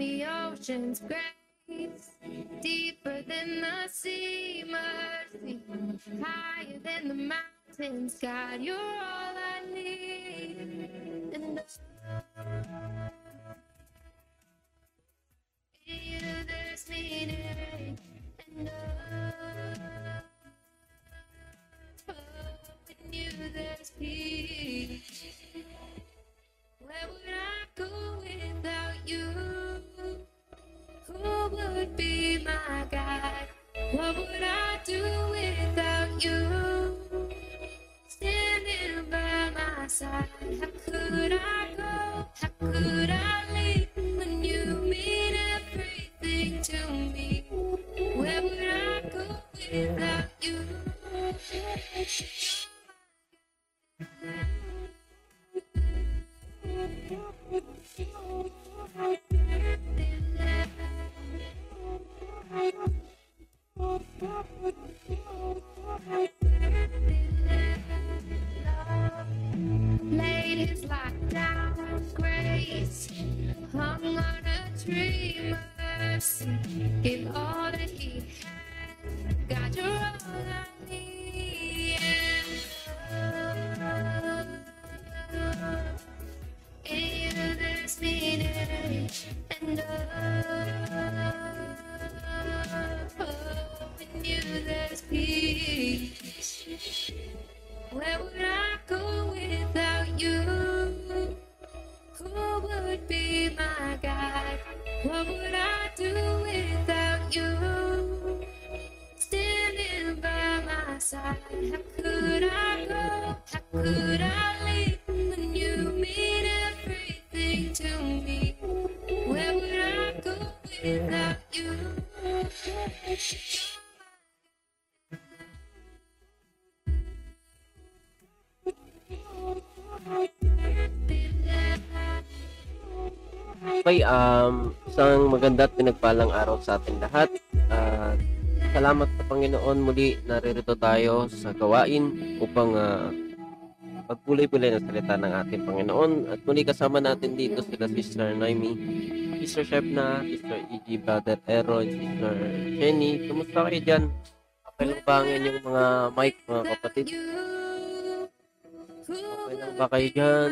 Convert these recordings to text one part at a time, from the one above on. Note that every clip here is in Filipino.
the ocean's grace, deeper than the sea, mercy, higher than the mountains. God, you're all I need. And in you there's meaning, Okay, um, isang maganda at pinagpalang araw sa ating lahat. At salamat sa Panginoon muli naririto tayo sa gawain upang uh, pagpulay-pulay ng salita ng ating Panginoon. At muli kasama natin dito sila Sister Naomi, Sister Shepna, Sister E.G. Brother Aaron, Sister Jenny. Kumusta kayo dyan? Okay lang ba ang inyong mga mic, mga kapatid? Okay lang ba kayo dyan?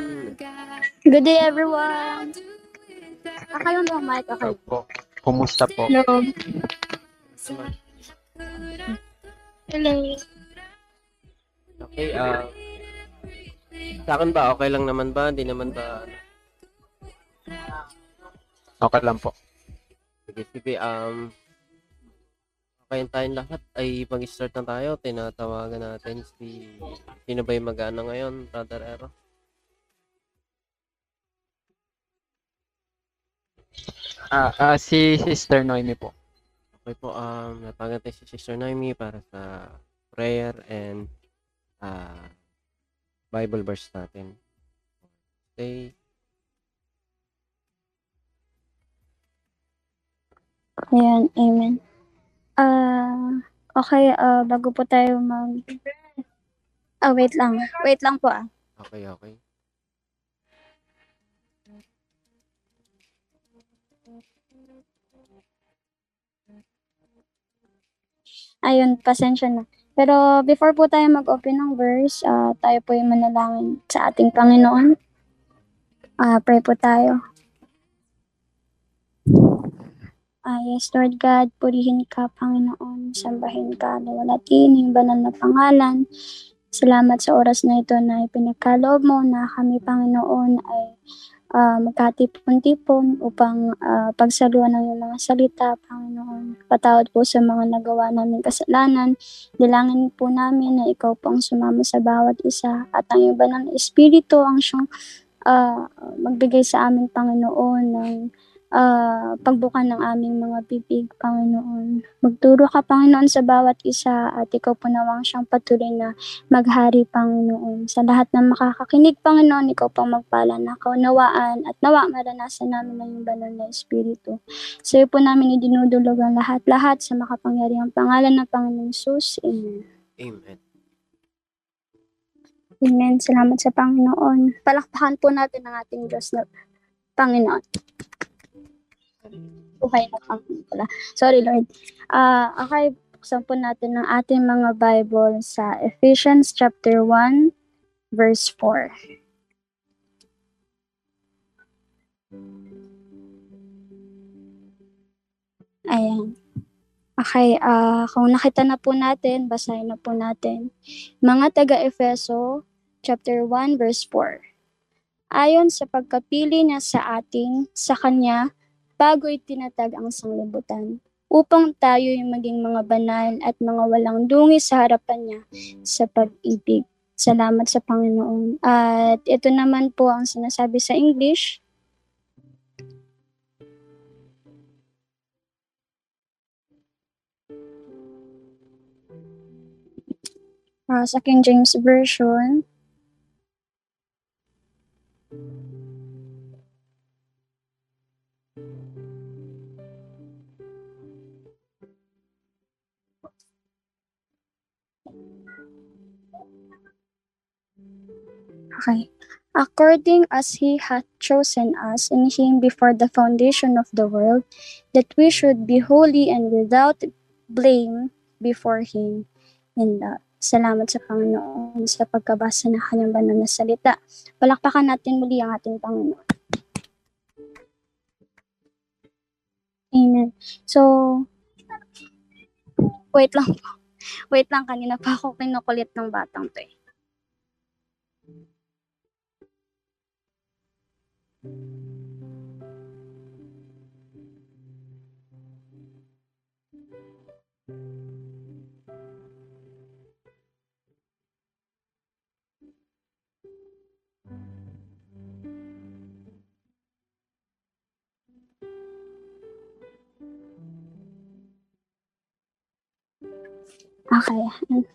Good day, everyone. Akala mo, Mike, okay. po. Kumusta po? Hello. Hello. Okay, ah... sa akin ba, okay lang naman ba? Hindi naman ba? Okay lang po. Sige, sige, um... Okay tayong lahat ay mag-start na tayo. Tinatawagan natin si... Sino ba yung mag-ano ngayon, Brother Ero? Ah, ah, si Sister Noemi po. Okay po, um, natawagan natin si Sister Naomi para sa prayer and ah Bible verse natin. Okay. Ayan, amen. Ah, okay, ah, bago po tayo mag... Ah, wait lang. Wait lang po ah. Okay, okay. Ayun, pasensya na. Pero before po tayo mag-open ng verse, ah, tayo po yung manalangin sa ating Panginoon. Ah, pray po tayo. Ah, yes, Lord God, purihin ka, Panginoon, sambahin ka, nawalatin yung banal na pangalan. Salamat sa oras na ito na ipinagkaloob mo na kami, Panginoon, ay ah, magkatipon-tipon upang ah, pagsaluhan ng mga salita, Panginoon. Patawad po sa mga nagawa namin kasalanan. Dilangin po namin na ikaw po ang sumama sa bawat isa at ang iyong banal na Espiritu ang siyang ah, magbigay sa amin, Panginoon, ng ah, pagbuka ng aming mga bibig, Panginoon. Magturo ka, Panginoon, sa bawat isa at ikaw po nawang siyang patuloy na maghari, Panginoon. Sa lahat ng makakakinig, Panginoon, ikaw pang magpala na kaunawaan at nawa maranasan namin ng iyong banal na Espiritu. Sa iyo po namin idinudulog ang lahat-lahat sa makapangyarihang pangalan ng Panginoong Sus. Amen. Amen. Amen. Salamat sa Panginoon. Palakpakan po natin ang ating Diyos na Panginoon. Buhay na pang pala. Sorry, Lord. Ah, okay, buksan po natin ang ating mga Bible sa Ephesians chapter 1, verse 4. Ayan. Okay, ah kung nakita na po natin, basahin na po natin. Mga taga-Efeso, chapter 1, verse 4. Ayon sa pagkapili niya sa atin, sa Kanya, bago itinatag ang sanglibutan, upang tayo yung maging mga banal at mga walang dungi sa harapan niya sa pag-ibig. Salamat sa Panginoon. At ito naman po ang sinasabi sa English. Ah, sa King James Version. Okay. According as he hath chosen us in him before the foundation of the world, that we should be holy and without blame before him in love. Salamat sa Panginoon sa pagkabasa ng kanyang banal na salita. Palakpakan natin muli ang ating Panginoon. Amen. So, wait lang po. Wait lang, kanina pa ako kinukulit ng batang to eh. Okay,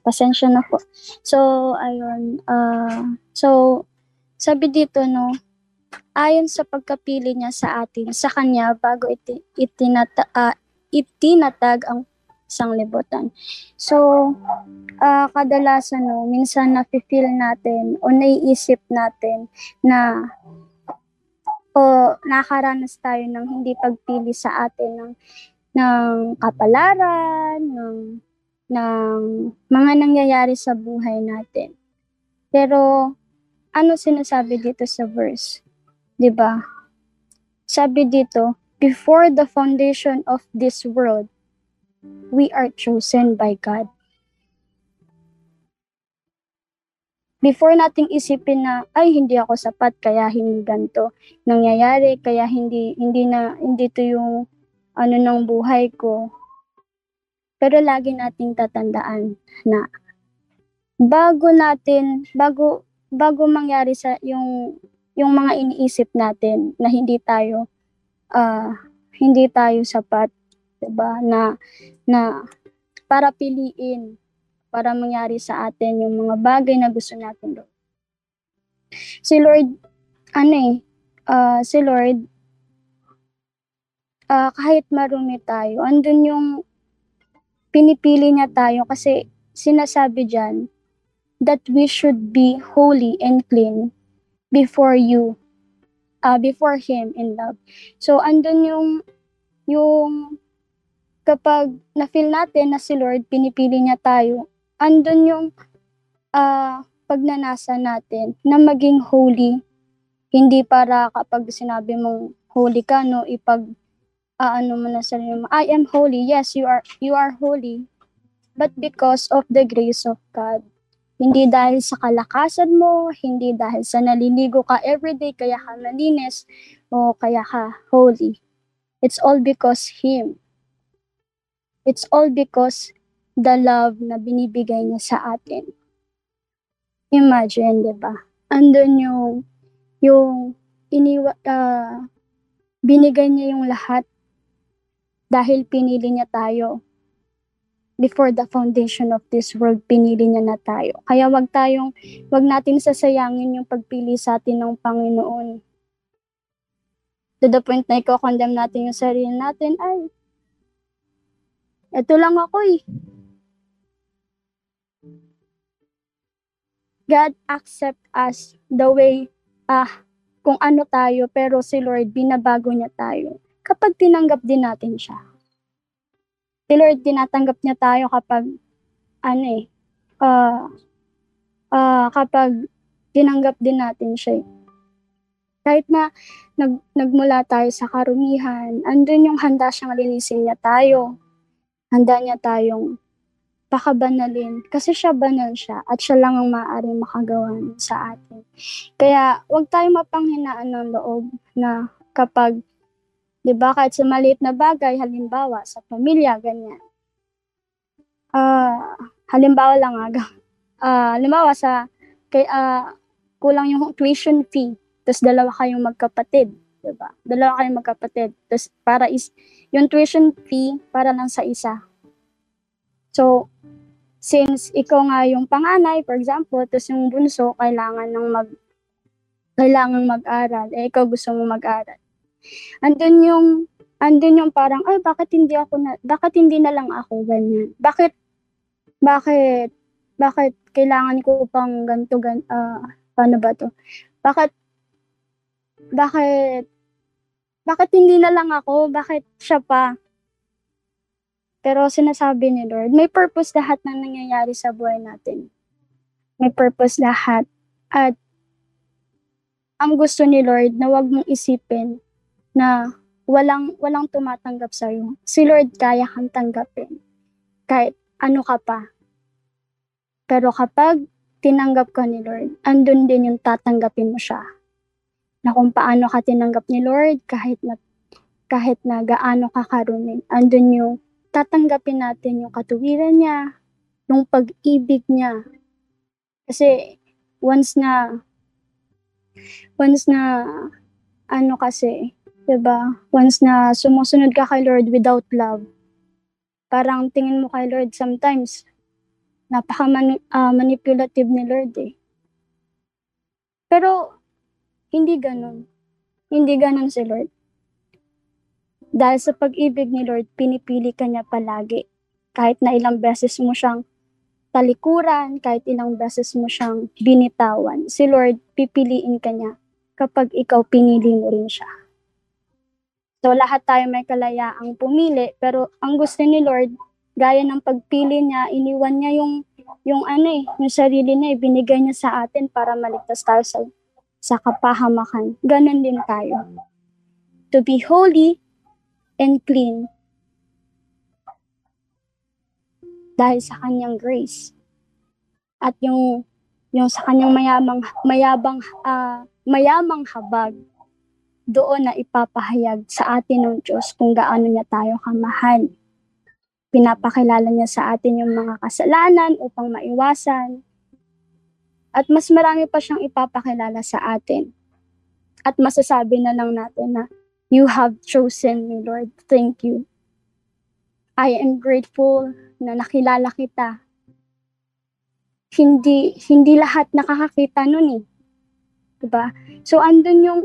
pasensya na po. So, ayun, ah, so, sabi dito, no, ayon sa pagkapili niya sa atin, sa kanya, bago iti, itinata, ah, itinatag ang sanglibutan. So, ah, kadalasan, no, minsan na-feel natin o naiisip natin na o nakaranas tayo ng hindi pagpili sa atin ng ng kapalaran, ng ng mga nangyayari sa buhay natin. Pero ano sinasabi dito sa verse? 'Di ba? Sabi dito, before the foundation of this world, we are chosen by God. Before nating isipin na ay hindi ako sapat kaya hindi ganto nangyayari kaya hindi hindi na hindi to yung ano ng buhay ko pero lagi nating tatandaan na bago natin, bago bago mangyari sa yung yung mga iniisip natin na hindi tayo ah hindi tayo sapat, 'di ba? Na na para piliin para mangyari sa atin yung mga bagay na gusto natin. Lord. Si Lord ano eh, ah, si Lord ah, kahit marumi tayo, andun yung pinipili niya tayo kasi sinasabi diyan that we should be holy and clean before you uh, before him in love. So andun yung yung kapag na-feel natin na si Lord pinipili niya tayo, andun yung uh, pagnanasa natin na maging holy. Hindi para kapag sinabi mong holy ka no ipag uh, ano mo na sarili mo, I am holy. Yes, you are you are holy. But because of the grace of God. Hindi dahil sa kalakasan mo, hindi dahil sa naliligo ka everyday kaya ka malinis o kaya ka holy. It's all because Him. It's all because the love na binibigay niya sa atin. Imagine, di ba? Andun yung, yung iniwa, uh, binigay niya yung lahat dahil pinili niya tayo. Before the foundation of this world, pinili niya na tayo. Kaya wag tayong, wag natin sasayangin yung pagpili sa atin ng Panginoon. To the point na i-condemn natin yung sarili natin, ay, eto lang ako eh. God accept us the way, ah, kung ano tayo, pero si Lord, binabago niya tayo kapag tinanggap din natin siya. Si Lord, tinatanggap niya tayo kapag, ano eh, ah, ah, kapag tinanggap din natin siya eh. Kahit na nag, nagmula tayo sa karumihan, andun yung handa siyang linisin niya tayo. Handa niya tayong pakabanalin kasi siya banal siya at siya lang ang maaaring makagawa sa atin. Kaya wag tayo mapanghinaan ng loob na kapag 'di ba kahit sa maliit na bagay halimbawa sa pamilya ganyan. Ah, halimbawa lang aga. Ah, halimbawa sa kay ah, kulang yung tuition fee, tapos dalawa kayong magkapatid, 'di ba? Dalawa kayong magkapatid. Tapos para is yung tuition fee para lang sa isa. So, since ikaw nga yung panganay, for example, tapos yung bunso, kailangan ng mag, kailangan mag-aral, eh ikaw gusto mo mag-aral. Andun yung, andun yung parang, ay, bakit hindi ako na, bakit hindi na lang ako ganyan? Bakit, bakit, bakit kailangan ko pang ganito, gan, ah, paano ba to? Bakit, bakit, bakit hindi na lang ako? Bakit siya pa? Pero sinasabi ni Lord, may purpose lahat ng nangyayari sa buhay natin. May purpose lahat. At ang gusto ni Lord na wag mong isipin na walang walang tumatanggap sa iyo. Si Lord kaya kang tanggapin. Kahit ano ka pa. Pero kapag tinanggap ka ni Lord, andun din yung tatanggapin mo siya. Na kung paano ka tinanggap ni Lord, kahit na kahit na gaano ka karunin, andun yung tatanggapin natin yung katuwiran niya, yung pag-ibig niya. Kasi once na once na ano kasi, 'di ba? Once na sumusunod ka kay Lord without love, parang tingin mo kay Lord sometimes napaka ah, manipulative ni Lord eh. Pero hindi ganun. Hindi ganun si Lord. Dahil sa pag-ibig ni Lord, pinipili ka niya palagi. Kahit na ilang beses mo siyang talikuran, kahit ilang beses mo siyang binitawan, si Lord, pipiliin ka niya kapag ikaw pinili mo rin siya. So lahat tayo may kalayaang pumili, pero ang gusto ni Lord, gaya ng pagpili niya, iniwan niya yung yung ano eh, yung sarili niya, ibinigay niya sa atin para maligtas tayo sa, sa kapahamakan. Ganon din tayo. To be holy and clean dahil sa kanyang grace at yung yung sa kanyang mayamang mayabang ah, mayamang habag doon na ipapahayag sa atin ng Diyos kung gaano niya tayo kamahal. Pinapakilala niya sa atin yung mga kasalanan upang maiwasan. At mas marami pa siyang ipapakilala sa atin. At masasabi na lang natin na You have chosen me, Lord. Thank you. I am grateful na nakilala kita. Hindi hindi lahat nakakakita nun eh. 'Di ba? So andun yung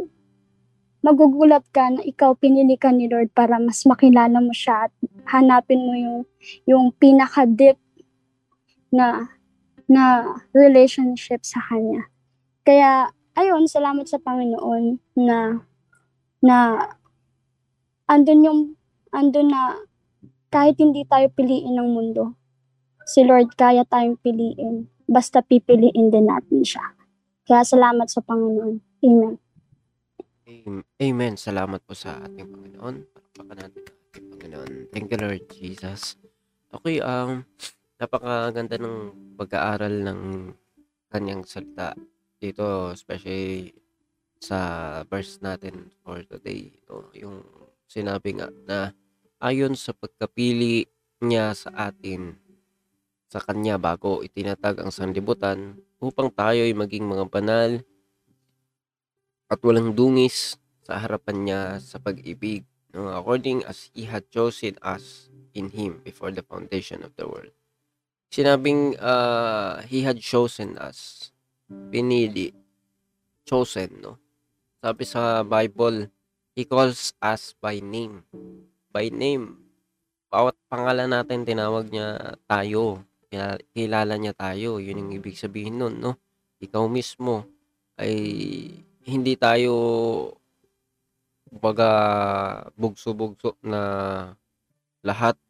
magugulat ka na ikaw pinili ka ni Lord para mas makilala mo siya at hanapin mo yung yung pinaka deep na na relationship sa kanya. Kaya ayun, salamat sa Panginoon na na andun yung andun na kahit hindi tayo piliin ng mundo, si Lord kaya tayong piliin. Basta pipiliin din natin siya. Kaya salamat sa Panginoon. Amen. Am- Amen. Salamat po sa ating Panginoon. Palakpakan natin ating Panginoon. Thank you, Lord Jesus. Okay, um, napakaganda ng pag-aaral ng kanyang salita dito, especially sa verse natin for today. Ito, yung sinabi nga na ayon sa pagkapili niya sa atin sa kanya bago itinatag ang sanlibutan upang tayo ay maging mga banal at walang dungis sa harapan niya sa pag-ibig no? according as He had chosen us in Him before the foundation of the world. Sinabing uh, He had chosen us. Pinili. Chosen, no? Sabi sa Bible, He calls us by name. By name. Bawat pangalan natin, tinawag niya tayo. Kila- Kilala niya tayo. Yun yung ibig sabihin nun, no? Ikaw mismo ay hindi tayo kumbaga bugso-bugso na lahat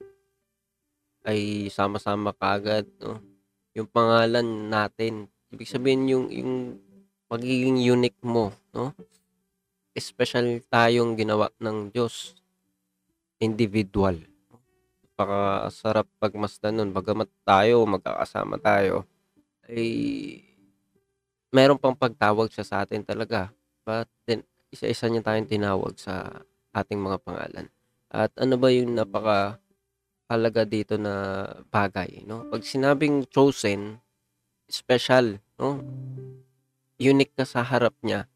ay sama-sama kaagad, no? Yung pangalan natin, ibig sabihin yung yung pagiging unique mo, no? Espesyal tayong ginawa ng Diyos. Individual. Napakasarap pagmasdan nun. Bagamat tayo, magkakasama tayo, ay meron pang pagtawag siya sa atin talaga. But then, isa-isa niya tayong tinawag sa ating mga pangalan. At ano ba yung napaka halaga dito na bagay, no? Pag sinabing chosen, special, no? Unique ka sa harap niya.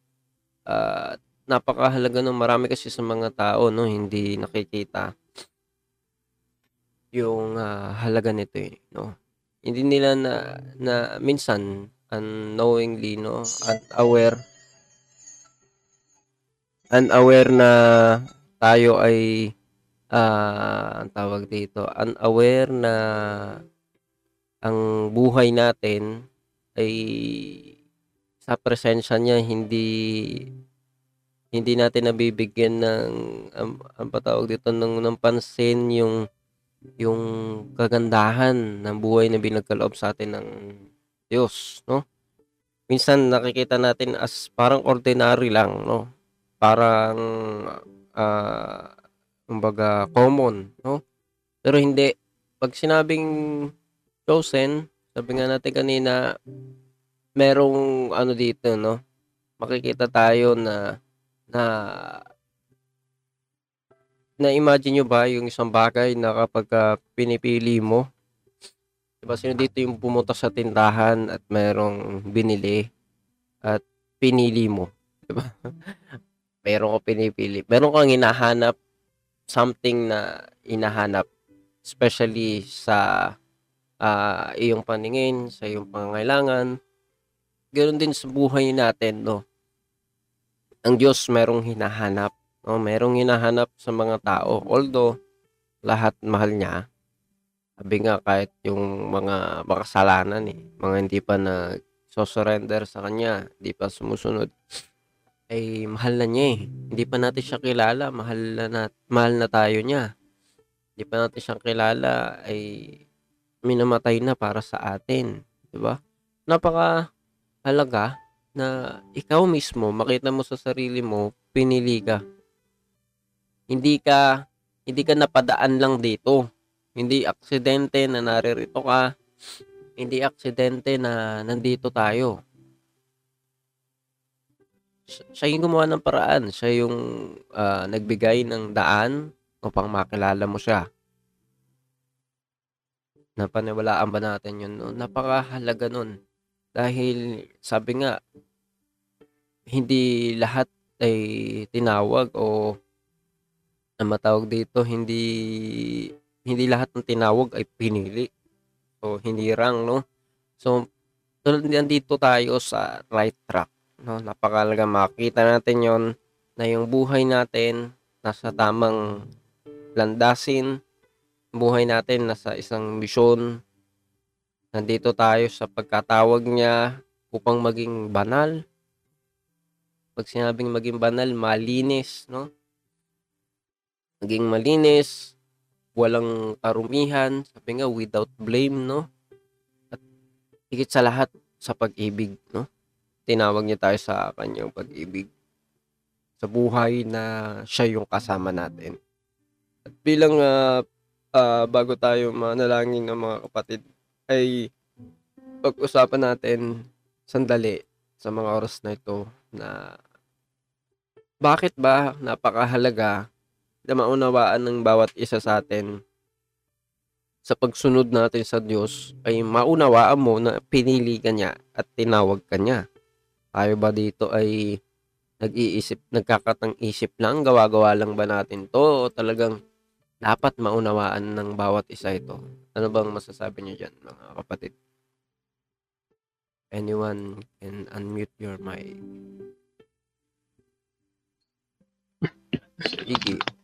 Ah, napakahalaga ng marami kasi sa mga tao, no? Hindi nakikita yung ah, halaga nito, eh, no? Hindi nila na, na minsan unknowingly, no? Unaware unaware na tayo ay ah, ang tawag dito, unaware na ang buhay natin ay sa presensya niya hindi hindi natin nabibigyan ng ang, ang patawag dito ng, ng pansin yung yung kagandahan ng buhay na binagkaloob sa atin ng Diyos, no? Minsan nakikita natin as parang ordinary lang, no? Parang ah kumbaga common, no? Pero hindi. Pag sinabing chosen, sabi nga natin kanina, merong ano dito, no? Makikita tayo na na na-imagine nyo ba yung isang bagay na kapag ah, pinipili mo, diba sino dito yung pumunta sa tindahan at merong binili at pinili mo, diba? meron ko pinipili. Meron kang hinahanap something na hinahanap especially sa ah, iyong paningin, sa iyong pangangailangan. Ganoon din sa buhay natin, no? Ang Diyos merong hinahanap, no? Merong hinahanap sa mga tao. Although, lahat mahal niya. Sabi nga kahit yung mga makasalanan, eh, mga hindi pa na surrender sa Kanya, hindi pa sumusunod, ay mahal na niya eh. Hindi pa natin siya kilala, mahal na, na mahal na tayo niya. Hindi pa natin siya kilala, ay minamatay na para sa atin. 'di ba? Napaka halaga na ikaw mismo, makita mo sa sarili mo, pinili ka. Hindi ka, hindi ka napadaan lang dito. Hindi aksidente na naririto ka. Hindi aksidente na nandito tayo. Siya yung gumawa ng paraan. Siya yung ah, nagbigay ng daan upang makilala mo siya. Napaniwalaan ba natin yun? No? Napakahalaga nun. Dahil sabi nga, hindi lahat ay tinawag o ang matawag dito, hindi hindi lahat ng tinawag ay pinili. So, hindi rang, no? So, nandito tayo sa right track. No? Napakalaga makita natin yon na yung buhay natin nasa tamang landasin. Buhay natin nasa isang misyon. Nandito tayo sa pagkatawag niya upang maging banal. Pag sinabing maging banal, malinis, no? Maging malinis, walang karumihan, sabi nga without blame, no? At higit sa lahat sa pag-ibig, no? Tinawag niya tayo sa kanyang pag-ibig sa buhay na siya yung kasama natin. At bilang ah, ah, bago tayo manalangin ng mga kapatid, ay pag-usapan natin sandali sa mga oras na ito na bakit ba napakahalaga na maunawaan ng bawat isa sa atin sa pagsunod natin sa Diyos ay maunawaan mo na pinili ka niya at tinawag ka niya. Tayo ba dito ay nag-iisip, nagkakatang isip lang, gawa-gawa lang ba natin to o talagang dapat maunawaan ng bawat isa ito? Ano bang masasabi niyo dyan, mga kapatid? Anyone can unmute your mic. Sige.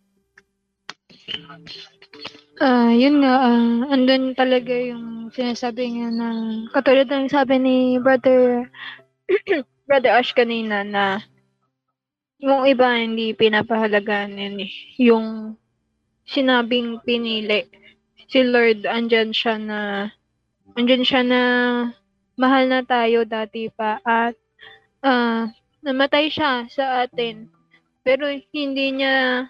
Ah, yun nga, ah, andun talaga yung sinasabi niya na, katulad ng sabi ni Brother, Brother Ash kanina na, yung iba hindi pinapahalagaan yun eh. Yung sinabing pinili. Si Lord, andyan siya na, andyan siya na mahal na tayo dati pa at ah, namatay siya sa atin. Pero hindi niya,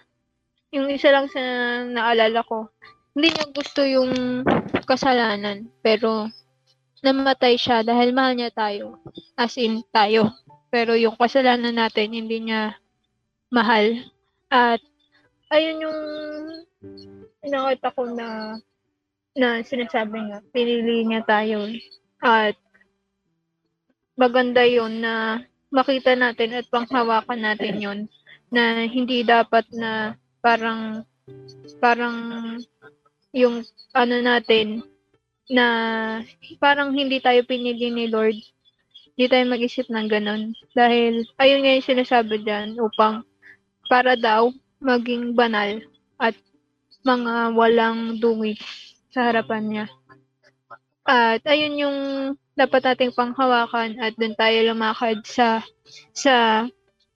yung isa lang sa naalala ko, hindi niya gusto yung kasalanan. Pero namatay siya dahil mahal niya tayo. As in, tayo. Pero yung kasalanan natin, hindi niya mahal. At, ayun yung nakita ko na na sinasabi nga, pinili niya tayo. At, maganda yun na makita natin at panghawakan natin yun na hindi dapat na parang parang yung ano natin na parang hindi tayo pinili ni Lord. Hindi tayo mag-isip ng ganun. Dahil, ayun nga yung sinasabi dyan, upang para daw maging banal at mga walang dungis sa harapan niya. At ayun yung dapat nating panghawakan at doon tayo lumakad sa sa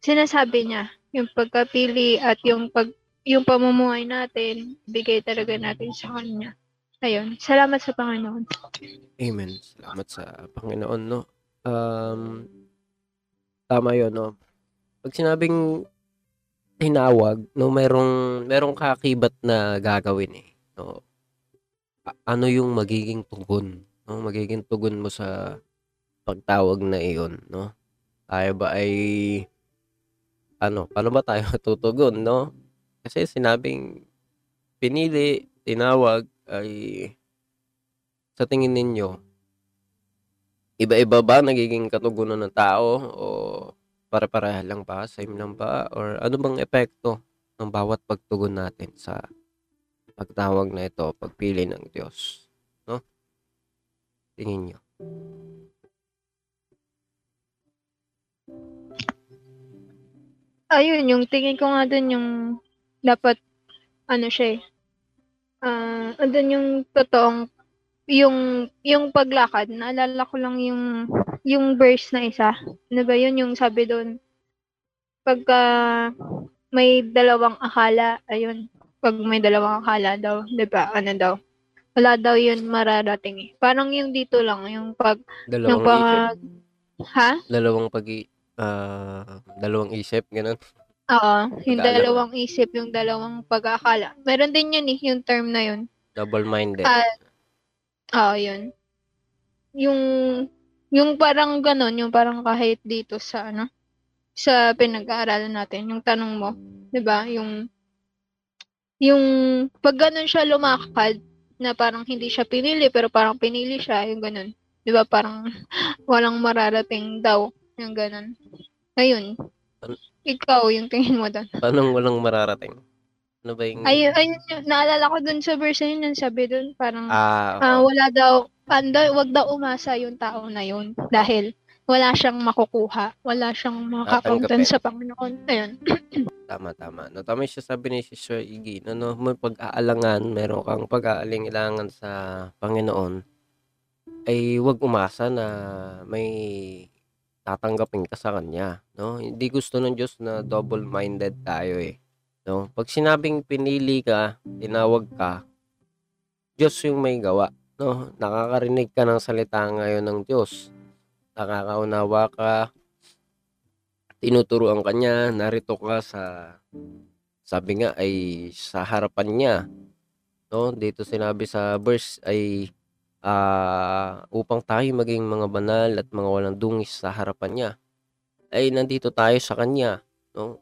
sinasabi niya, yung pagkapili at yung pag yung pamumuhay natin, bigay talaga natin sa kanya. Ayun, salamat sa Panginoon. Amen. Salamat sa Panginoon, no? Um, tama yun, no? Pag sinabing tinawag, no, merong, merong kakibat na gagawin, eh. No? A- ano yung magiging tugon? No? Magiging tugon mo sa pagtawag na iyon, no? Tayo ba ay, ano, paano ba tayo tutugon, no? Kasi sinabing pinili, tinawag, ay sa tingin ninyo, iba-iba ba nagiging katugunan ng tao o pare-pareha lang ba, same lang ba, or ano bang epekto ng bawat pagtugon natin sa pagtawag na ito, pagpili ng Diyos? No? Tingin nyo. Ayun, yung tingin ko nga dun yung dapat, ano siya eh, ah, andun yung totoong, yung, yung paglakad, naalala ko lang yung, yung verse na isa. Ano ba yun, yung sabi doon, pagka may dalawang akala, ayun, pag may dalawang akala daw, di ba, ano daw, wala daw yun mararating eh. Parang yung dito lang, yung pag, yung Dalawang isip. pag, ha? Dalawang pag ah, dalawang isip, ganun. Oo, yung Pag-aalaman. dalawang isip, yung dalawang pag-akala. Meron din yun eh, yung term na yun. Double-minded. Ah, Oo, yun. Yung, yung parang ganon, yung parang kahit dito sa ano, sa pinag-aaralan natin, yung tanong mo, 'di ba? Yung yung pag ganun siya lumakad na parang hindi siya pinili pero parang pinili siya, yung ganun. 'Di ba? Parang walang mararating daw, yung ganun. Ayun. An- Ikaw, yung tingin mo doon. Paano walang mararating? Ano ba yung... Ayun, yun. naalala ko dun sa verse na yun, yung sabi dun, parang Ah, Ah, oo. wala daw, ando, wag daw umasa yung tao na yun dahil wala siyang makukuha, wala siyang Tatanggapin. sa Panginoon. Ayun. Tama, tama. No, tama yung sabi ni Sister Iggy. No, no, may pag-aalangan, meron kang pag-aalingilangan sa Panginoon, ay huwag umasa na may tatanggapin ka sa Kanya. No? Hindi gusto ng Diyos na double-minded tayo eh. No? Pag sinabing pinili ka, tinawag ka, Diyos yung may gawa. No? Nakakarinig ka ng salita ngayon ng Diyos. Nakakaunawa ka, tinuturuan ka niya, narito ka sa sabi nga ay sa harapan niya. No? Dito sinabi sa verse ay ah, upang tayo maging mga banal at mga walang dungis sa harapan niya. Ay nandito tayo sa kanya, no?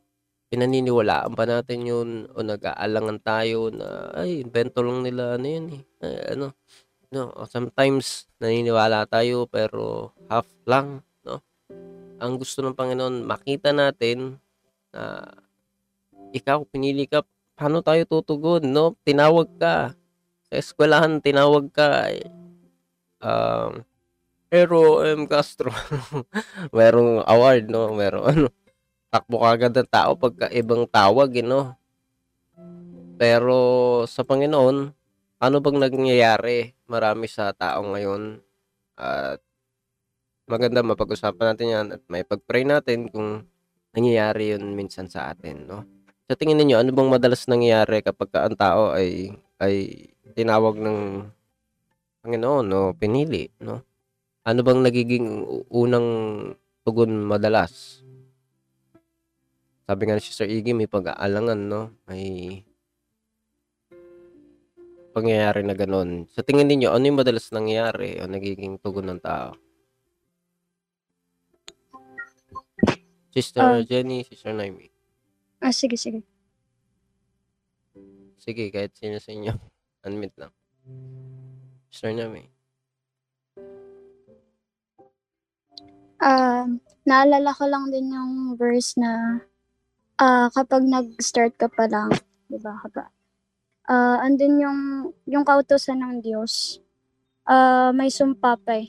Pinaniniwalaan ba natin yun o nag-aalangan tayo na ay invento lang nila ano yun eh. Ay, ano, no, sometimes naniniwala tayo pero half lang, no? Ang gusto ng Panginoon makita natin na ikaw pinili ka paano tayo tutugon no tinawag ka sa eskwelahan tinawag ka eh, um Hero M. Castro merong award no merong ano takbo kagad ng tao pagka ibang tawag eh, no pero sa Panginoon ano bang nangyayari marami sa tao ngayon at maganda mapag-usapan natin yan at may pag-pray natin kung nangyayari yun minsan sa atin, no? Sa tingin ninyo, ano bang madalas nangyayari kapag ka ang tao ay ay tinawag ng Panginoon o pinili, no? Ano bang nagiging unang tugon madalas? Sabi nga ni Sister Iggy, may pag-aalangan, no? May pangyayari na ganun. Sa tingin ninyo, ano yung madalas nangyayari o nagiging tugon ng tao? Sister Ah. Jenny, Sister Naomi. Ah, sige, sige. Sige, kahit sino sa inyo. Unmute lang. Sister Naomi. Ah, naalala ko lang din yung verse na ah kapag nag-start ka pa lang, 'di ba? Kapag ah andun yung yung kautusan ng Diyos. Ah, may sumpa pa eh.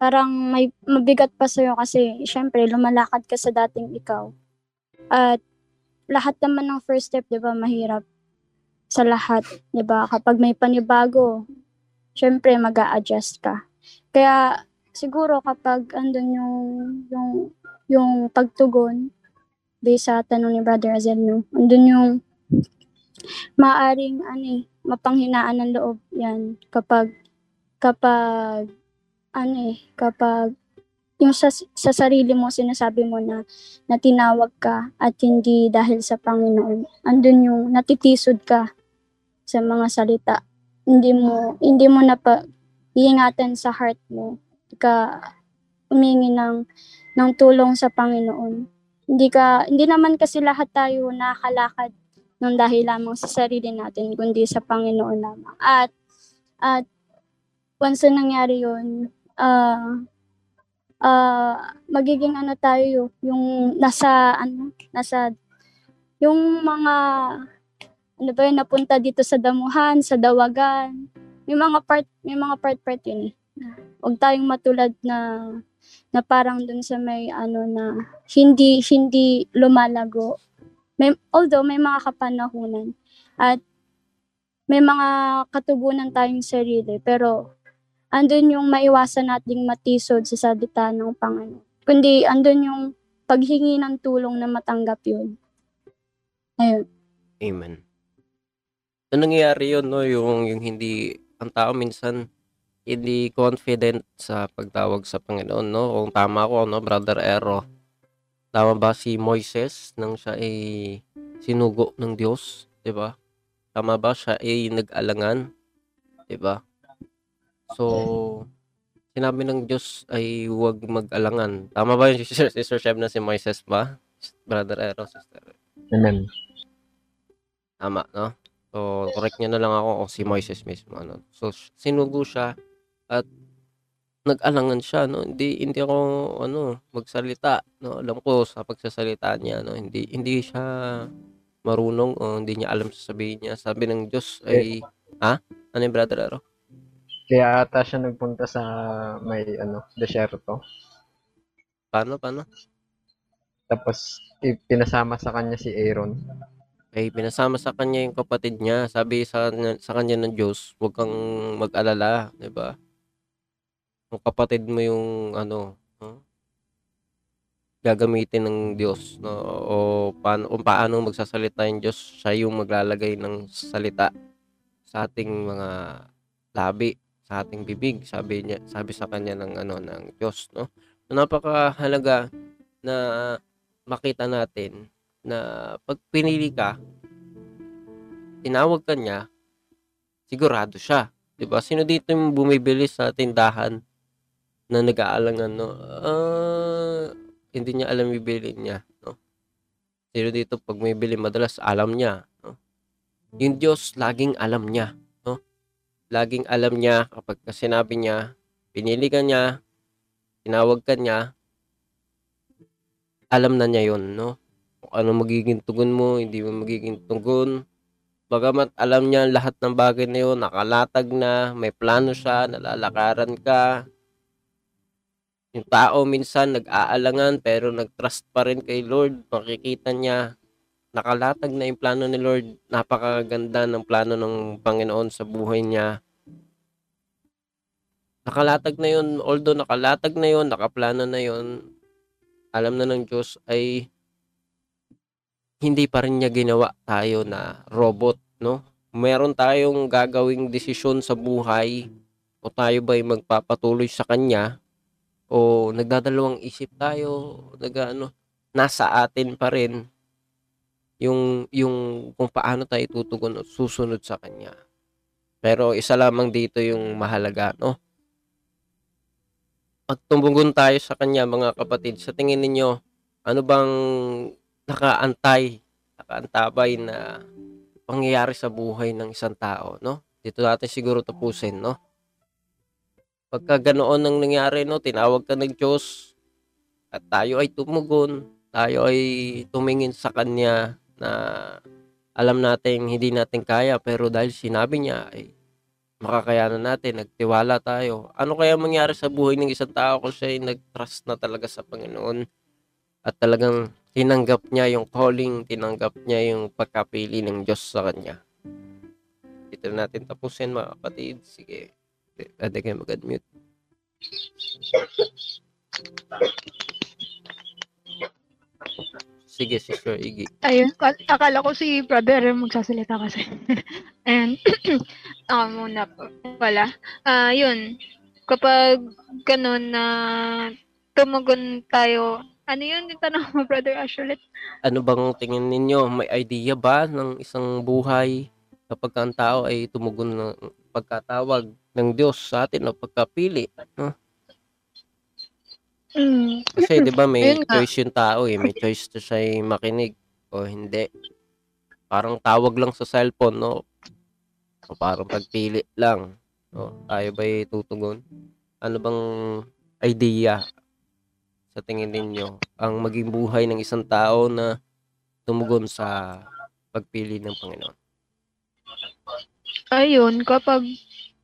Parang may mabigat pa sa'yo kasi syempre lumalakad ka sa dating ikaw. At lahat naman ng first step, 'di ba, mahirap sa lahat, 'di ba? Kapag may panibago, syempre mag-a-adjust ka. Kaya siguro kapag andun yung yung yung pagtugon based sa tanong ni Brother Azel no andun yung maaring ano eh, mapanghinaan ng loob yan kapag kapag ano eh kapag yung sa, sa sarili mo sinasabi mo na na tinawag ka at hindi dahil sa Panginoon andun yung natitisod ka sa mga salita hindi mo hindi mo na pa iingatan sa heart mo ka umingi ng ng tulong sa Panginoon. Hindi ka hindi naman kasi lahat tayo nakakalakad ng dahil lamang sa sarili natin kundi sa Panginoon lamang. At at once na nangyari 'yun, ah ah magiging ano tayo yung nasa ano nasa yung mga ano ba yun, napunta dito sa damuhan, sa dawagan. May mga part, may mga part-part yun eh. Huwag tayong matulad na na parang dun sa may ano na hindi hindi lumalago. May although may mga kapanahunan at may mga katubunan tayong sarili pero andun yung maiwasan nating matisod sa salita ng Panginoon. Kundi andun yung paghingi ng tulong na matanggap yun. Ayun. Amen. So, nangyayari yun, no? Yung, yung hindi, ang tao minsan, hindi confident sa pagtawag sa Panginoon, no? Kung tama ko, no, Brother Ero. Tama ba si Moises nang siya ay sinugo ng Diyos, 'di ba? Tama ba siya ay nag-alangan, 'di ba? So, sinabi ng Diyos ay huwag mag-alangan. Tama ba yung Sister, Sister Sheb na si Moises ba? Brother Ero, Sister. Amen. Tama, no? So, correct niya na lang ako kung si Moises mismo. Ano? So, sinugo siya at nag-alangan siya, no? Hindi, hindi ako, ano, magsalita, no? Alam ko sa pagsasalita niya, no? Hindi, hindi siya marunong o hindi niya alam sasabihin niya. Sabi ng Diyos ay, ha? Ano yung brother Aro? Kaya ata siya nagpunta sa may ano, desierto. Paano, paano? Tapos ipinasama sa kanya si Aaron. Ay, pinasama sa kanya yung kapatid niya. Sabi sa, sa kanya ng Diyos, huwag kang mag-alala, di ba? Kung kapatid mo yung, ano, no? gagamitin ng Diyos, no? O paano, kung paano magsasalita yung Diyos, siya yung maglalagay ng salita sa ating mga labi, sa ating bibig, sabi niya, sabi sa kanya ng ano ng Diyos, no? Napakahalaga na makita natin na pag pinili ka, tinawag ka niya, sigurado siya. 'Di ba? Sino dito yung bumibili sa tindahan na nag-aalangan, no? Ah, hindi niya alam yung niya, no? Sino dito pag may bili madalas alam niya, no? Yung Diyos laging alam niya, no? Laging alam niya kapag ka sinabi niya, pinili ka niya, tinawag ka niya, alam na niya yon no? Ano magiging tugon mo, hindi mo magiging tugon. Bagamat alam niya lahat ng bagay na yun, nakalatag na, may plano siya, nalalakaran ka. Yung tao minsan nag-aalangan pero nag-trust pa rin kay Lord. Makikita niya, nakalatag na yung plano ni Lord. Napakaganda ng plano ng Panginoon sa buhay niya. Nakalatag na yun, although nakalatag na yun, nakaplano na yun, alam na ng Diyos ay hindi pa rin niya ginawa tayo na robot, no? Meron tayong gagawing desisyon sa buhay o tayo ba'y magpapatuloy sa Kanya o nagdadalawang isip tayo, nag-ano, nasa atin pa rin yung yung kung paano tayo tutugon o susunod sa Kanya. Pero isa lamang dito yung mahalaga, no? Pagtumugon tayo sa Kanya, mga kapatid, sa tingin ninyo, ano bang nakaantay, nakaantabay na pangyayari sa buhay ng isang tao, no? Dito natin siguro tapusin, no? Pagka ganoon ang nangyari, no, tinawag ka ng Diyos at tayo ay tumugon, tayo ay tumingin sa Kanya na alam natin hindi natin kaya pero dahil sinabi niya ay makakayanan natin, nagtiwala tayo. Ano kaya mangyari sa buhay ng isang tao kung siya ay nag-trust na talaga sa Panginoon at talagang tinanggap niya yung calling, tinanggap niya yung pagkapili ng Diyos sa kanya. Dito na natin tapusin mga kapatid. Sige. Pwede kayo mag-unmute. Sige, Sister Iggy. Ayun, kal- akala ko si brother magsasalita kasi. And, ah muna po. Wala. Ah, yun. Kapag ganun na tumugon tayo, ano yun yung tanong mo, brother Ash ulit? Ano bang tingin ninyo? May idea ba ng isang buhay kapag ang tao ay tumugon ng pagkatawag ng Diyos sa atin o pagkapili? Mm, Kasi 'di ba may choice yung tao eh, may choice to siya makinig o hindi. Parang tawag lang sa cellphone, no? O parang pagpili lang. No? Tayo ba'y tutugon? Ano bang idea sa tingin ninyo ang maging buhay ng isang tao na tumugon sa pagpili ng Panginoon? ayun, kapag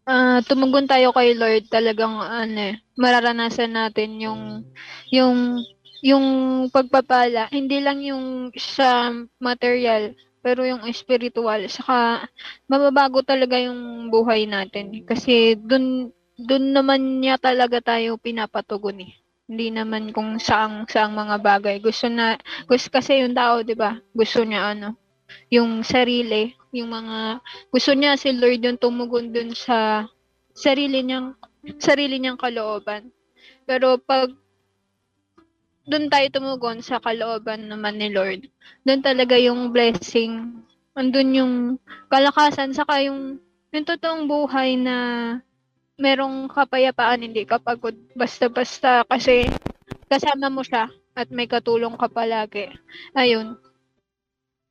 ah, tumugon tayo kay Lord, talagang ano eh, mararanasan natin yung yung yung pagpapala, hindi lang yung sa material, pero yung spiritual. Saka mababago talaga yung buhay natin kasi dun dun naman niya talaga tayo pinapatugon eh. Hindi naman kung saang saang mga bagay. Gusto na gusto kasi yung tao, 'di ba? Gusto niya ano, yung sarili, yung mga gusto niya si Lord yung tumugon dun sa sarili niyang sarili niyang kalooban. Pero pag doon tayo tumugon sa kalooban naman ni Lord, doon talaga yung blessing, andun yung kalakasan, saka yung, yung totoong buhay na merong kapayapaan, hindi ka pagod basta-basta kasi kasama mo siya at may katulong ka palagi. Ayun.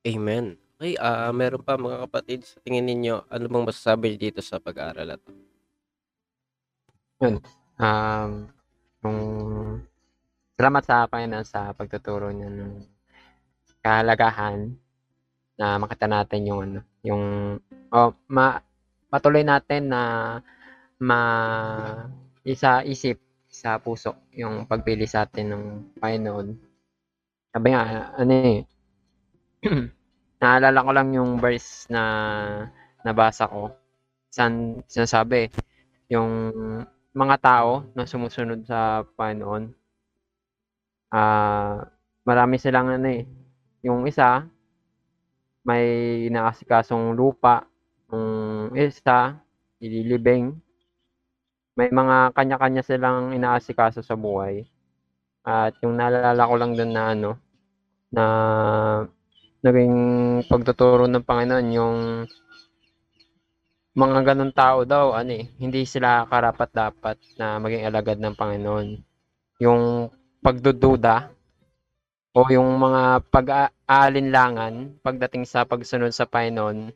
Amen. Okay, ah meron pa mga kapatid sa tingin ninyo ano bang masasabi dito sa pag-aaral na to? Um, yung salamat sa Panginoon sa pagtuturo niya ng kahalagahan na makita natin yung ano, yung oh, ma patuloy natin na ma isa isip sa puso yung pagpili sa atin ng Panginoon. Sabi nga, ano eh, naalala ko lang yung verse na nabasa ko. San, sinasabi, yung mga tao na sumusunod sa Panginoon, ah marami silang ano eh, yung isa, may inaasikasong lupa, yung isa, ililibing, may mga kanya-kanya silang inaasikaso sa buhay. At yung naalala ko lang doon na ano, na naging pagtuturo ng Panginoon yung mga ganun tao daw, ano eh, hindi sila karapat dapat na maging alagad ng Panginoon. Yung pagdududa o yung mga pag-aalinlangan pagdating sa pagsunod sa Panginoon,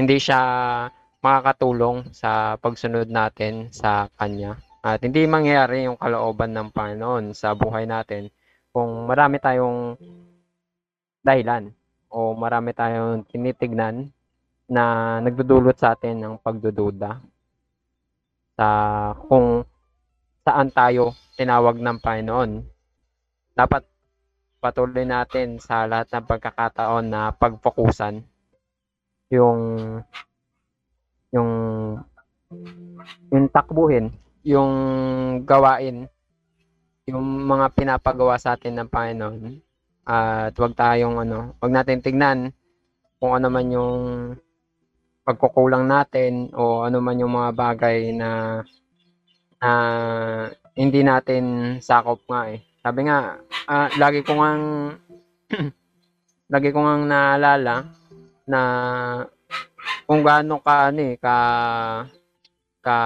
hindi siya makakatulong sa pagsunod natin sa Kanya. At hindi mangyayari yung kalooban ng Panginoon sa buhay natin kung marami tayong dahilan o marami tayong tinitignan na nagdudulot sa atin ng pagdududa sa kung saan tayo tinawag ng Panginoon. Dapat patuloy natin sa lahat ng pagkakataon na pagfokusan yung yung yung takbuhin, yung gawain yung mga pinapagawa sa atin ng Panginoon at wag tayong ano, wag natin tignan kung ano man yung pagkukulang natin o ano man yung mga bagay na na hindi natin sakop nga eh. Sabi nga, ah, lagi ko ngang lagi ko ngang naalala na kung gaano ka ano eh, ka ka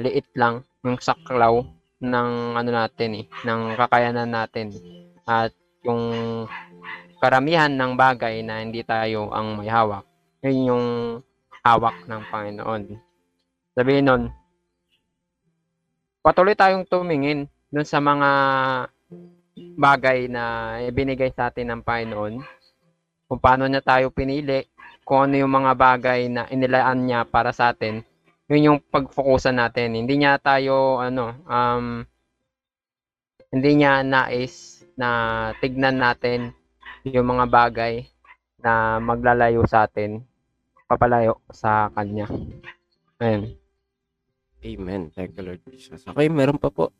liit lang yung saklaw ng ano natin eh, ng kakayanan natin. At yung karamihan ng bagay na hindi tayo ang may hawak yun yung hawak ng Panginoon. Sabihin nun patuloy tayong tumingin dun sa mga bagay na ibinigay sa atin ng Panginoon kung paano niya tayo pinili kung ano yung mga bagay na inilaan niya para sa atin yun yung pagfokusan natin. Hindi niya tayo, ano, um, hindi niya nais na tignan natin yung mga bagay na maglalayo sa atin, papalayo sa Kanya. Ayun. Amen. Thank you, Lord Jesus. Okay, meron pa po.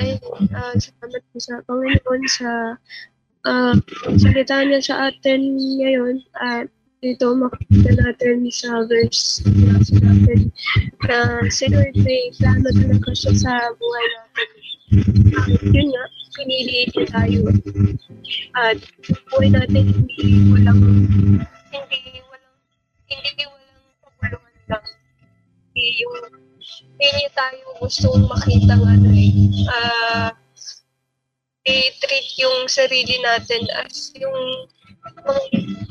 ay ah, salamat po sa Panginoon sa ah, salita niya sa atin ngayon at dito makikita natin sa verse na natin na si Lord may plano talaga siya sa buhay natin. At yun nga, pinili niya tayo. At buhay natin hindi walang hindi walang hindi walang pagulungan lang. Hindi yung hindi tayo gustong makita ng ano eh, ah, i-treat yung sarili natin as yung mga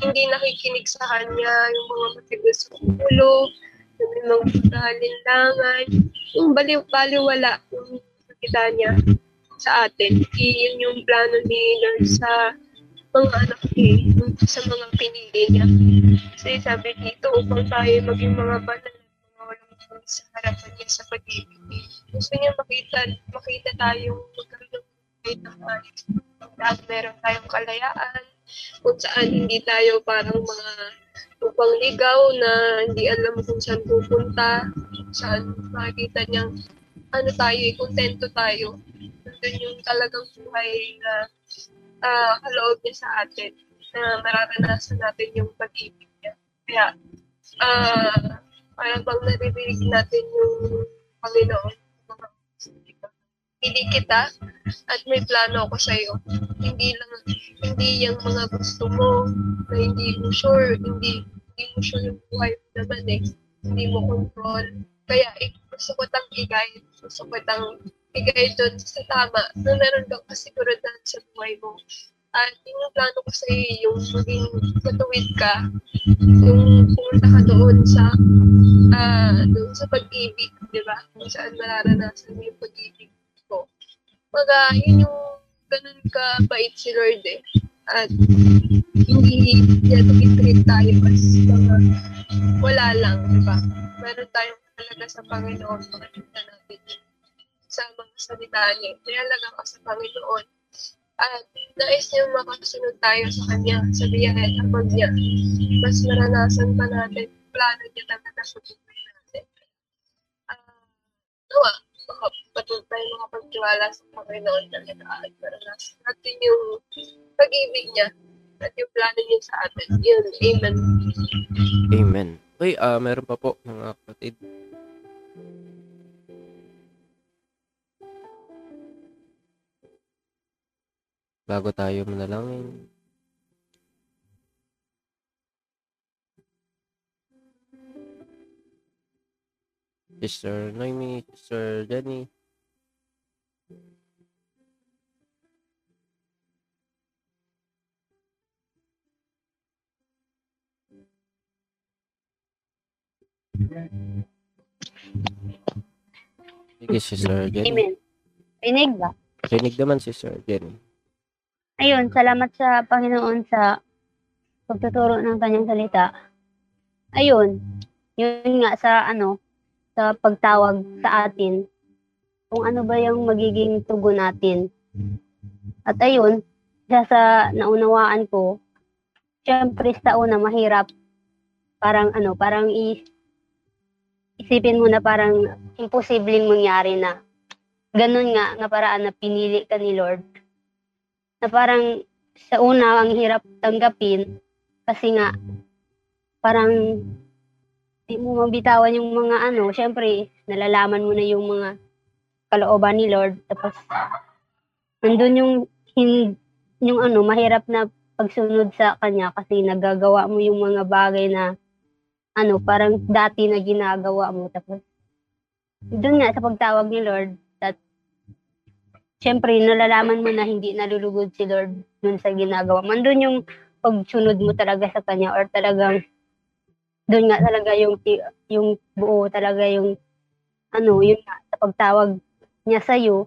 hindi nakikinig sa kanya, yung mga matigas sa ulo, yung mga pagkahalinlangan, yung baliw, baliwala yung nakita niya sa atin. Yun yung plano ni Lord sa mga anak niya, sa mga pinili niya. Kasi sabi dito, upang tayo maging mga banal mga walang sa harapan niya sa pag-ibig. Gusto niya makita, makita tayong magkaroon ng buhay ng ayos. At meron tayong kalayaan, kung saan hindi tayo parang mga upang ligaw na hindi alam kung saan pupunta, saan makikita niyang ano tayo, eh, kontento tayo. Nandun yung talagang buhay na ah kaloob niya sa atin, na mararanasan natin yung pag-ibig niya. Kaya, ah parang bang naririnig natin yung Panginoon, hindi kita at may plano ako sa iyo. Hindi lang hindi yung mga gusto mo na hindi mo sure, hindi hindi mo sure yung buhay mo naman eh. Hindi mo control. Kaya eh, gusto ko tang i-guide, gusto ko tang i-guide doon sa tama na meron kang kasigurudan sa buhay mo. At yung plano ko sa iyo, yung maging matuwid ka, yung pumunta ka doon sa ah doon sa pag-ibig, di ba? Kung saan mararanasan mo yung pag-ibig. Baga, yun yung ganun ka bait si Lord eh. At hindi niya tumitreat tayo as mga wala lang, di ba? Meron tayong talaga sa Panginoon, makikita natin yun sa mga salita niya. Nialaga ka sa Panginoon. At nais niya makasunod tayo sa Kanya, sa biyahe at pag niya. Mas maranasan pa natin plano niya talaga sa buhay natin. Nawa, baka patuloy tayo makapagtiwala sa Panginoon talaga at maranasan natin yung pag-ibig niya at yung plano niya sa atin. Yun, amen. Amen. Okay, ah meron pa po mga kapatid. Bago tayo manalangin. Sister Noemi, Sister Jenny. Sige, Sister Jenny. Amen. Rinig ba? Rinig naman, Sister Jenny. Ayun, salamat sa Panginoon sa pagtuturo ng kanyang salita. Ayun, yun nga sa ano, sa pagtawag sa atin, kung ano ba yung magiging tugon natin. At ayun, isa sa naunawaan ko, syempre sa una mahirap, parang ano, parang i- isipin mo na parang imposibleng mangyari na ganun nga, nga paraan na pinili ka ni Lord. Na parang sa una, ang hirap tanggapin kasi nga, parang di mo mabitawan yung mga ano, syempre, nalalaman mo na yung mga kalooban ni Lord. Tapos, nandun yung, hin, yung ano, mahirap na pagsunod sa Kanya kasi nagagawa mo yung mga bagay na, ano, parang dati na ginagawa mo. Tapos, doon nga sa pagtawag ni Lord, at syempre, nalalaman mo na hindi nalulugod si Lord dun sa ginagawa mo. Andun yung pagsunod mo talaga sa Kanya or talagang doon nga talaga yung yung buo talaga yung ano yun nga sa pagtawag niya sa iyo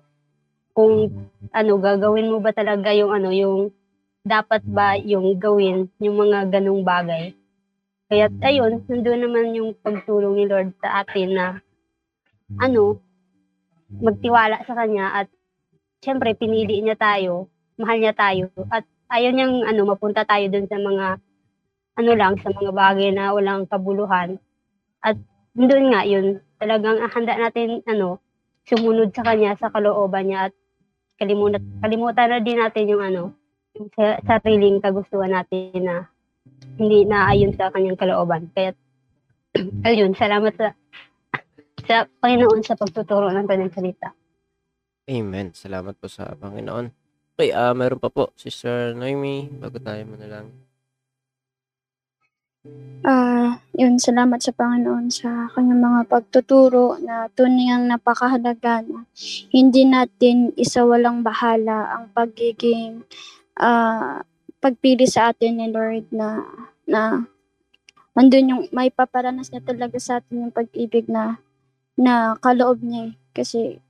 kung ano gagawin mo ba talaga yung ano yung dapat ba yung gawin yung mga ganong bagay. Kaya ayun nandun naman yung pagtulong ni Lord sa atin na ano magtiwala sa kanya at syempre pinili niya tayo mahal niya tayo at ayaw niyang ano mapunta tayo dun sa mga ano lang sa mga bagay na walang kabuluhan. At doon nga yun, talagang handa natin ano, sumunod sa kanya sa kalooban niya at kalimutan, kalimutan na din natin yung ano, yung sa, sariling kagustuhan natin na hindi naayon sa kanyang kalooban. Kaya ayun, salamat sa sa Panginoon sa pagtuturo ng kanyang salita. Amen. Salamat po sa Panginoon. Okay, ah meron pa po, Sister Noemi, bago tayo muna lang. Ah, yun, salamat sa Panginoon sa kanyang mga pagtuturo na tunay ang napakahalaga na hindi natin isawalang bahala ang pagiging ah, pagpili sa atin ni Lord na na andun yung may paparanas niya talaga sa atin yung pag-ibig na na kaloob niya eh. kasi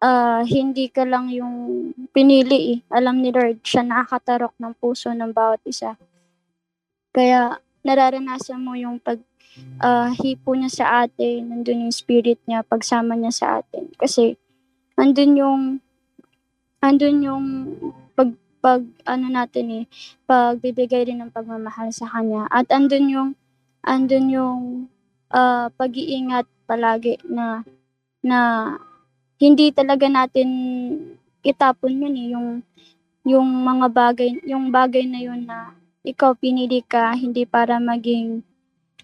ah, hindi ka lang yung pinili eh. Alam ni Lord, siya nakakatarok ng puso ng bawat isa. Kaya nararanasan mo yung pag ah, hipo niya sa atin, nandun yung spirit niya, pagsama niya sa atin. Kasi, andun yung, andun yung pag, pag, ano natin eh, pagbibigay rin ng pagmamahal sa kanya. At andun yung, andun yung ah, pag-iingat palagi na, na hindi talaga natin itapon yun eh, yung, yung mga bagay, yung bagay na yun na ikaw pinili ka hindi para maging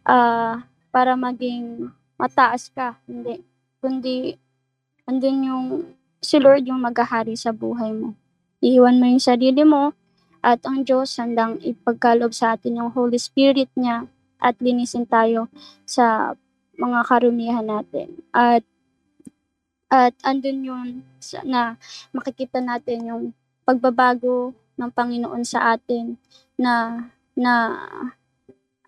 ah para maging mataas ka hindi. Kundi andun yung si Lord yung maghahari sa buhay mo. Iiwan mo yung sarili mo at ang Diyos handang ipagkalob sa atin yung Holy Spirit niya at linisin tayo sa mga karumihan natin. At at andun yun na makikita natin yung pagbabago ng Panginoon sa atin na na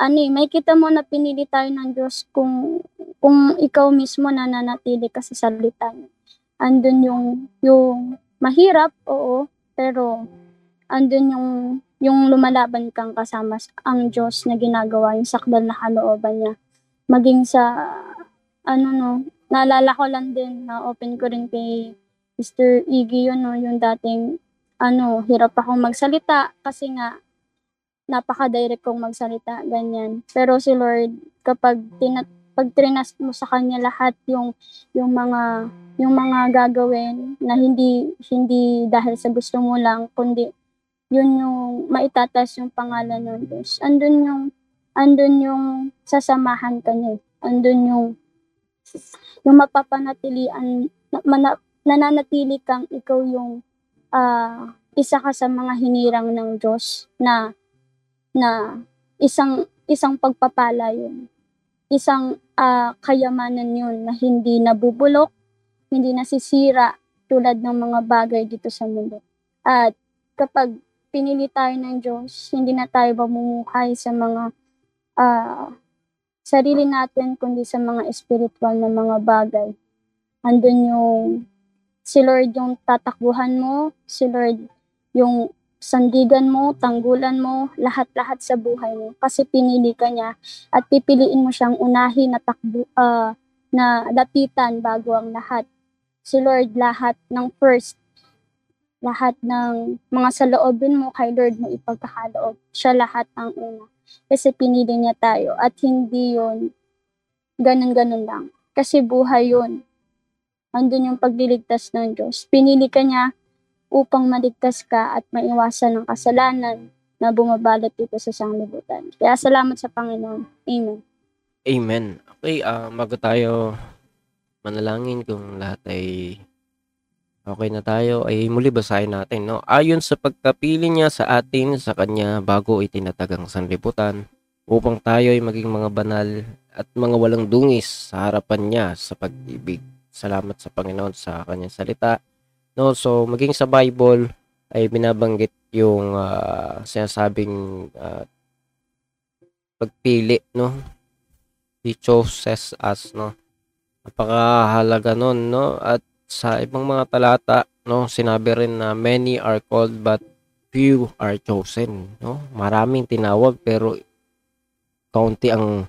ano may kita mo na pinili tayo ng Diyos kung kung ikaw mismo nananatili ka sa salita niya. Andun yung yung mahirap, oo, pero andun yung yung lumalaban kang kasama sa- ang Diyos na ginagawa yung sakdal na kalooban niya. Maging sa ano no, naalala ko lang din na open ko rin kay Mr. Iggy yun no, yung dating ano, hirap akong magsalita kasi nga napaka-direct kong magsalita, ganyan. Pero si Lord, kapag tina- pag trinas mo sa kanya lahat yung yung mga yung mga gagawin na hindi hindi dahil sa gusto mo lang kundi yun yung maitatas yung pangalan ng Diyos. Andun yung andun yung sasamahan ka. Andun yung yung mapapanatilian na, mana- nananatili kang ikaw yung ah, isa ka sa mga hinirang ng Diyos na na isang isang pagpapala yun. Isang ah, kayamanan yun na hindi nabubulok, hindi nasisira tulad ng mga bagay dito sa mundo. At kapag pinili tayo ng Diyos, hindi na tayo mamumuhay sa mga ah, sarili natin, kundi sa mga spiritual na mga bagay. Andun yung si Lord yung tatakbuhan mo, si Lord yung sandigan mo, tanggulan mo, lahat-lahat sa buhay mo. Kasi pinili ka niya at pipiliin mo siyang unahin na takbo, ah, na lapitan bago ang lahat. Si Lord lahat ng first, lahat ng mga saloobin mo kay Lord mo ipagkakaloob. Siya lahat ang una. Kasi pinili niya tayo at hindi yon ganun-ganun lang. Kasi buhay yun. Andun yung pagliligtas ng Diyos. Pinili ka niya upang maligtas ka at maiwasan ng kasalanan na bumabalot dito sa sanglibutan. Kaya salamat sa Panginoon. Amen. Amen. Okay, ah bago tayo manalangin kung lahat ay okay na tayo, ay muli basahin natin, no? Ayon sa pagkapili niya sa atin sa kanya bago itinatagang sanlibutan, upang tayo ay maging mga banal at mga walang dungis sa harapan niya sa pag-ibig. Salamat sa Panginoon sa kanyang salita. No, so maging sa Bible ay binabanggit yung ah, sinasabing ah, pagpili, no? He chose us, no? Napakahalaga nun, no? At sa ibang mga talata, no, sinabi rin na many are called but few are chosen, no? Maraming tinawag pero kaunti ang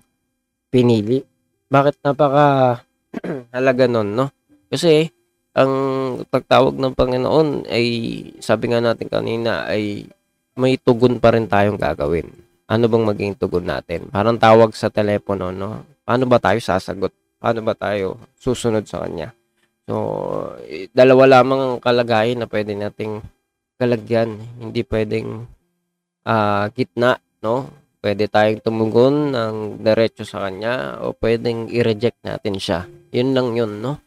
pinili. Bakit napaka halaga nun, no? Kasi ang pagtawag ng Panginoon ay sabi nga natin kanina ay may tugon pa rin tayong gagawin. Ano bang maging tugon natin? Parang tawag sa telepono, no? Paano ba tayo sasagot? Paano ba tayo susunod sa kanya? So, eh, dalawa lamang ang kalagayan na pwede nating kalagyan. Hindi pwedeng ah, gitna, no? Pwede tayong tumugon ng diretso sa kanya o pwedeng i-reject natin siya. Yun lang yun, no?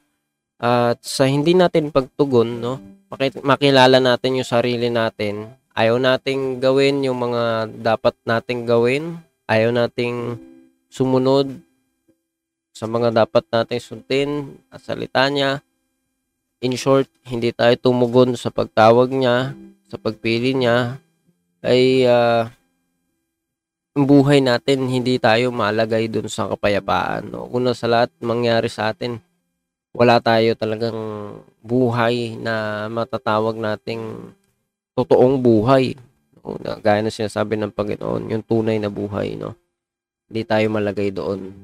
At sa hindi natin pagtugon, no? maki- Makilala natin yung sarili natin. Ayaw nating gawin yung mga dapat nating gawin. Ayaw nating sumunod sa mga dapat nating sundin at salita niya. In short, hindi tayo tumugon sa pagtawag niya, sa pagpili niya, ay ah, buhay natin hindi tayo malagay dun sa kapayapaan. No? Una sa lahat, mangyari sa atin, wala tayo talagang buhay na matatawag nating totoong buhay. No? Gaya na sinasabi ng Panginoon, yung tunay na buhay. No? Hindi tayo malagay doon.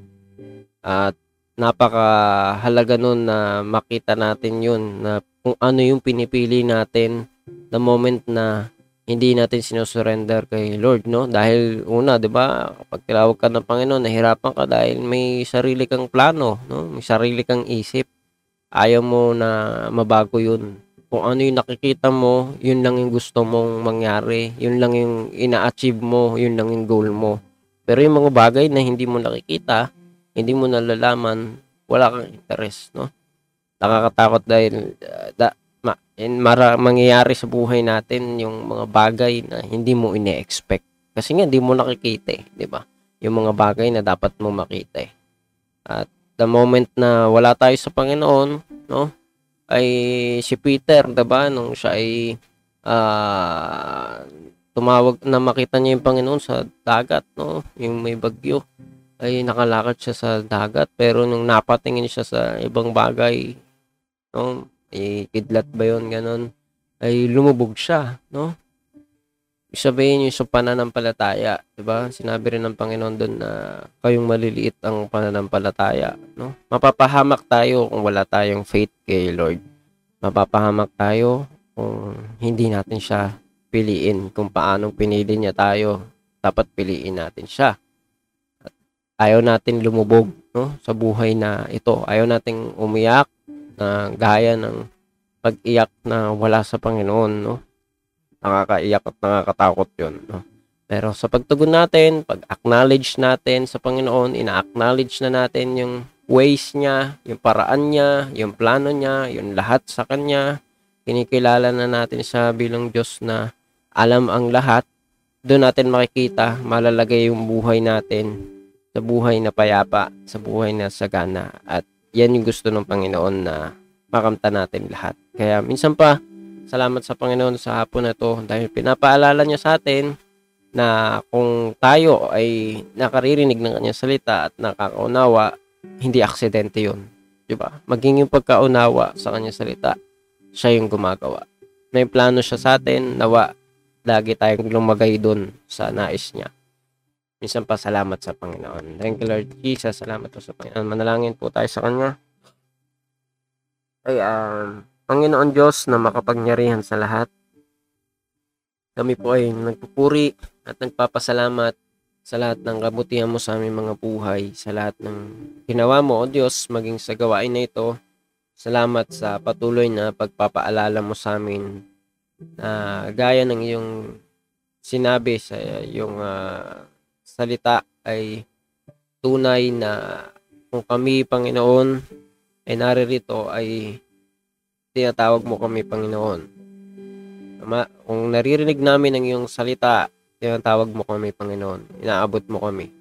At napakahalaga nun na makita natin yun na kung ano yung pinipili natin the moment na hindi natin sinusurrender kay Lord, no? Dahil una, 'di ba, kapag tinawag ka ng Panginoon, nahirapan ka dahil may sarili kang plano, no? May sarili kang isip. Ayaw mo na mabago 'yun. Kung ano yung nakikita mo, yun lang yung gusto mong mangyari. Yun lang yung ina-achieve mo, yun lang yung goal mo. Pero yung mga bagay na hindi mo nakikita, hindi mo nalalaman, wala kang interest, no? Nakakatakot dahil uh, da, in, mara, mangyayari sa buhay natin yung mga bagay na hindi mo ine-expect. Kasi nga, hindi mo nakikita eh, di ba? Yung mga bagay na dapat mo makita eh. At the moment na wala tayo sa Panginoon, no? Ay si Peter, di ba? Nung siya ay ah, tumawag na makita niya yung Panginoon sa dagat, no? Yung may bagyo ay nakalakad siya sa dagat pero nung napatingin siya sa ibang bagay no ay kidlat ba yon ganon. Ay lumubog siya no? Sabihin yung sa pananampalataya di ba? Sinabi rin ng Panginoon doon na kayong maliliit ang pananampalataya no? Mapapahamak tayo kung wala tayong faith kay Lord. Mapapahamak tayo kung hindi natin siya piliin kung paanong pinili niya tayo dapat piliin natin siya. Ayaw natin lumubog no? Sa buhay na ito. Ayaw nating umiyak na gaya ng pag-iyak na wala sa Panginoon, no? Nakakaiyak at nakakatakot 'yon, no? Pero sa pagtugon natin, pag-acknowledge natin sa Panginoon, ina-acknowledge na natin yung ways niya, yung paraan niya, yung plano niya, yung lahat sa kanya. Kinikilala na natin siya bilang Diyos na alam ang lahat. Doon natin makikita, malalagay yung buhay natin sa buhay na payapa, sa buhay na sagana. At yan yung gusto ng Panginoon na makamta natin lahat. Kaya minsan pa, salamat sa Panginoon sa hapon na to dahil pinapaalala niya sa atin na kung tayo ay nakaririnig ng kanyang salita at nakakaunawa, hindi aksidente yun. Diba? Maging yung pagkaunawa sa kanyang salita, siya yung gumagawa. May plano siya sa atin, nawa, lagi tayong lumagay doon sa nais niya. Minsan pa salamat sa Panginoon. Thank you Lord Jesus. Salamat po sa Panginoon. Manalangin po tayo sa Kanya. Ay, um, Panginoon Diyos na makapagyarihan sa lahat. Kami po ay nagpupuri at nagpapasalamat sa lahat ng kabutihan mo sa aming mga buhay, sa lahat ng ginawa mo, O Diyos, maging sa gawain na ito, Salamat sa patuloy na pagpapaalala mo sa amin na gaya ng iyong sinabi sa iyong ah, salita ay tunay na kung kami, Panginoon, ay naririto ay tinatawag mo kami, Panginoon. Ama, kung naririnig namin ang iyong salita, tinatawag mo kami, Panginoon. Inaabot mo kami.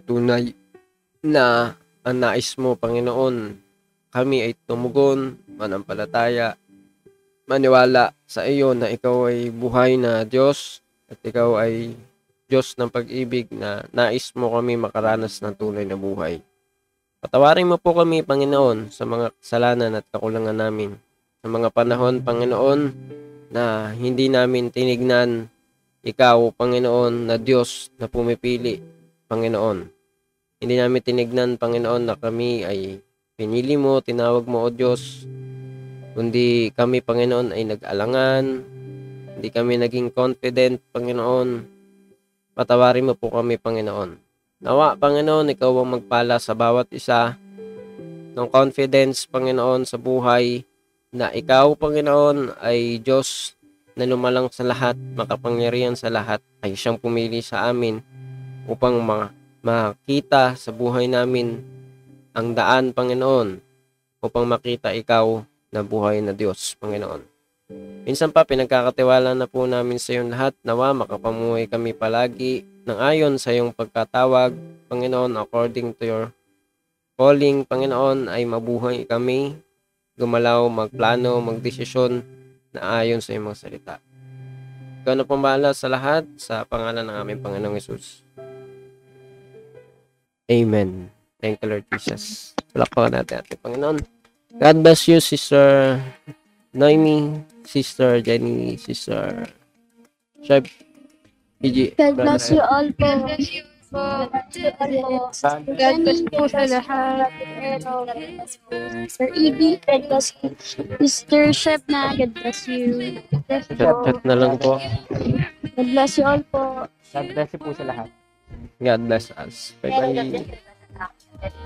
Tunay na ang nais mo, Panginoon, kami ay tumugon, manampalataya, maniwala sa iyo na ikaw ay buhay na Diyos at ikaw ay Diyos ng pag-ibig na nais mo kami makaranas ng tunay na buhay. Patawarin mo po kami, Panginoon, sa mga kasalanan at kakulangan namin. Sa mga panahon, Panginoon, na hindi namin tinignan ikaw, Panginoon, na Diyos na pumipili, Panginoon. Hindi namin tinignan, Panginoon, na kami ay pinili mo, tinawag mo, O Diyos, kundi kami, Panginoon, ay nag-alangan, hindi kami naging confident, Panginoon. Patawarin mo po kami, Panginoon. Nawa, Panginoon, ikaw ang magpala sa bawat isa ng confidence, Panginoon, sa buhay na ikaw, Panginoon, ay Diyos na lumalang sa lahat, makapangyarihan sa lahat, ay siyang pumili sa amin upang ma- makita sa buhay namin ang daan, Panginoon, upang makita ikaw na buhay na Diyos, Panginoon. Minsan pa, pinagkakatiwala na po namin sa iyong lahat, nawa makapamuhay kami palagi ng ayon sa iyong pagkatawag, Panginoon, according to your calling, Panginoon, ay mabuhay kami, gumalaw, magplano, magdesisyon na ayon sa iyong mga salita. Ikaw na pumala sa lahat sa pangalan ng aming Panginoong Yesus. Amen. Thank you, Lord Jesus. Palakpakan natin ating Panginoon. God bless you, Sister Noemi, Sister Jenny, Sister Shep, PG. God bless you all po. God bless you po. God bless po sa lahat. Sir Evie, God bless you. Mr. Chef na, God bless you. God bless chat na lang po. God bless you all po. God bless you po sa lahat. God bless us. Bye-bye.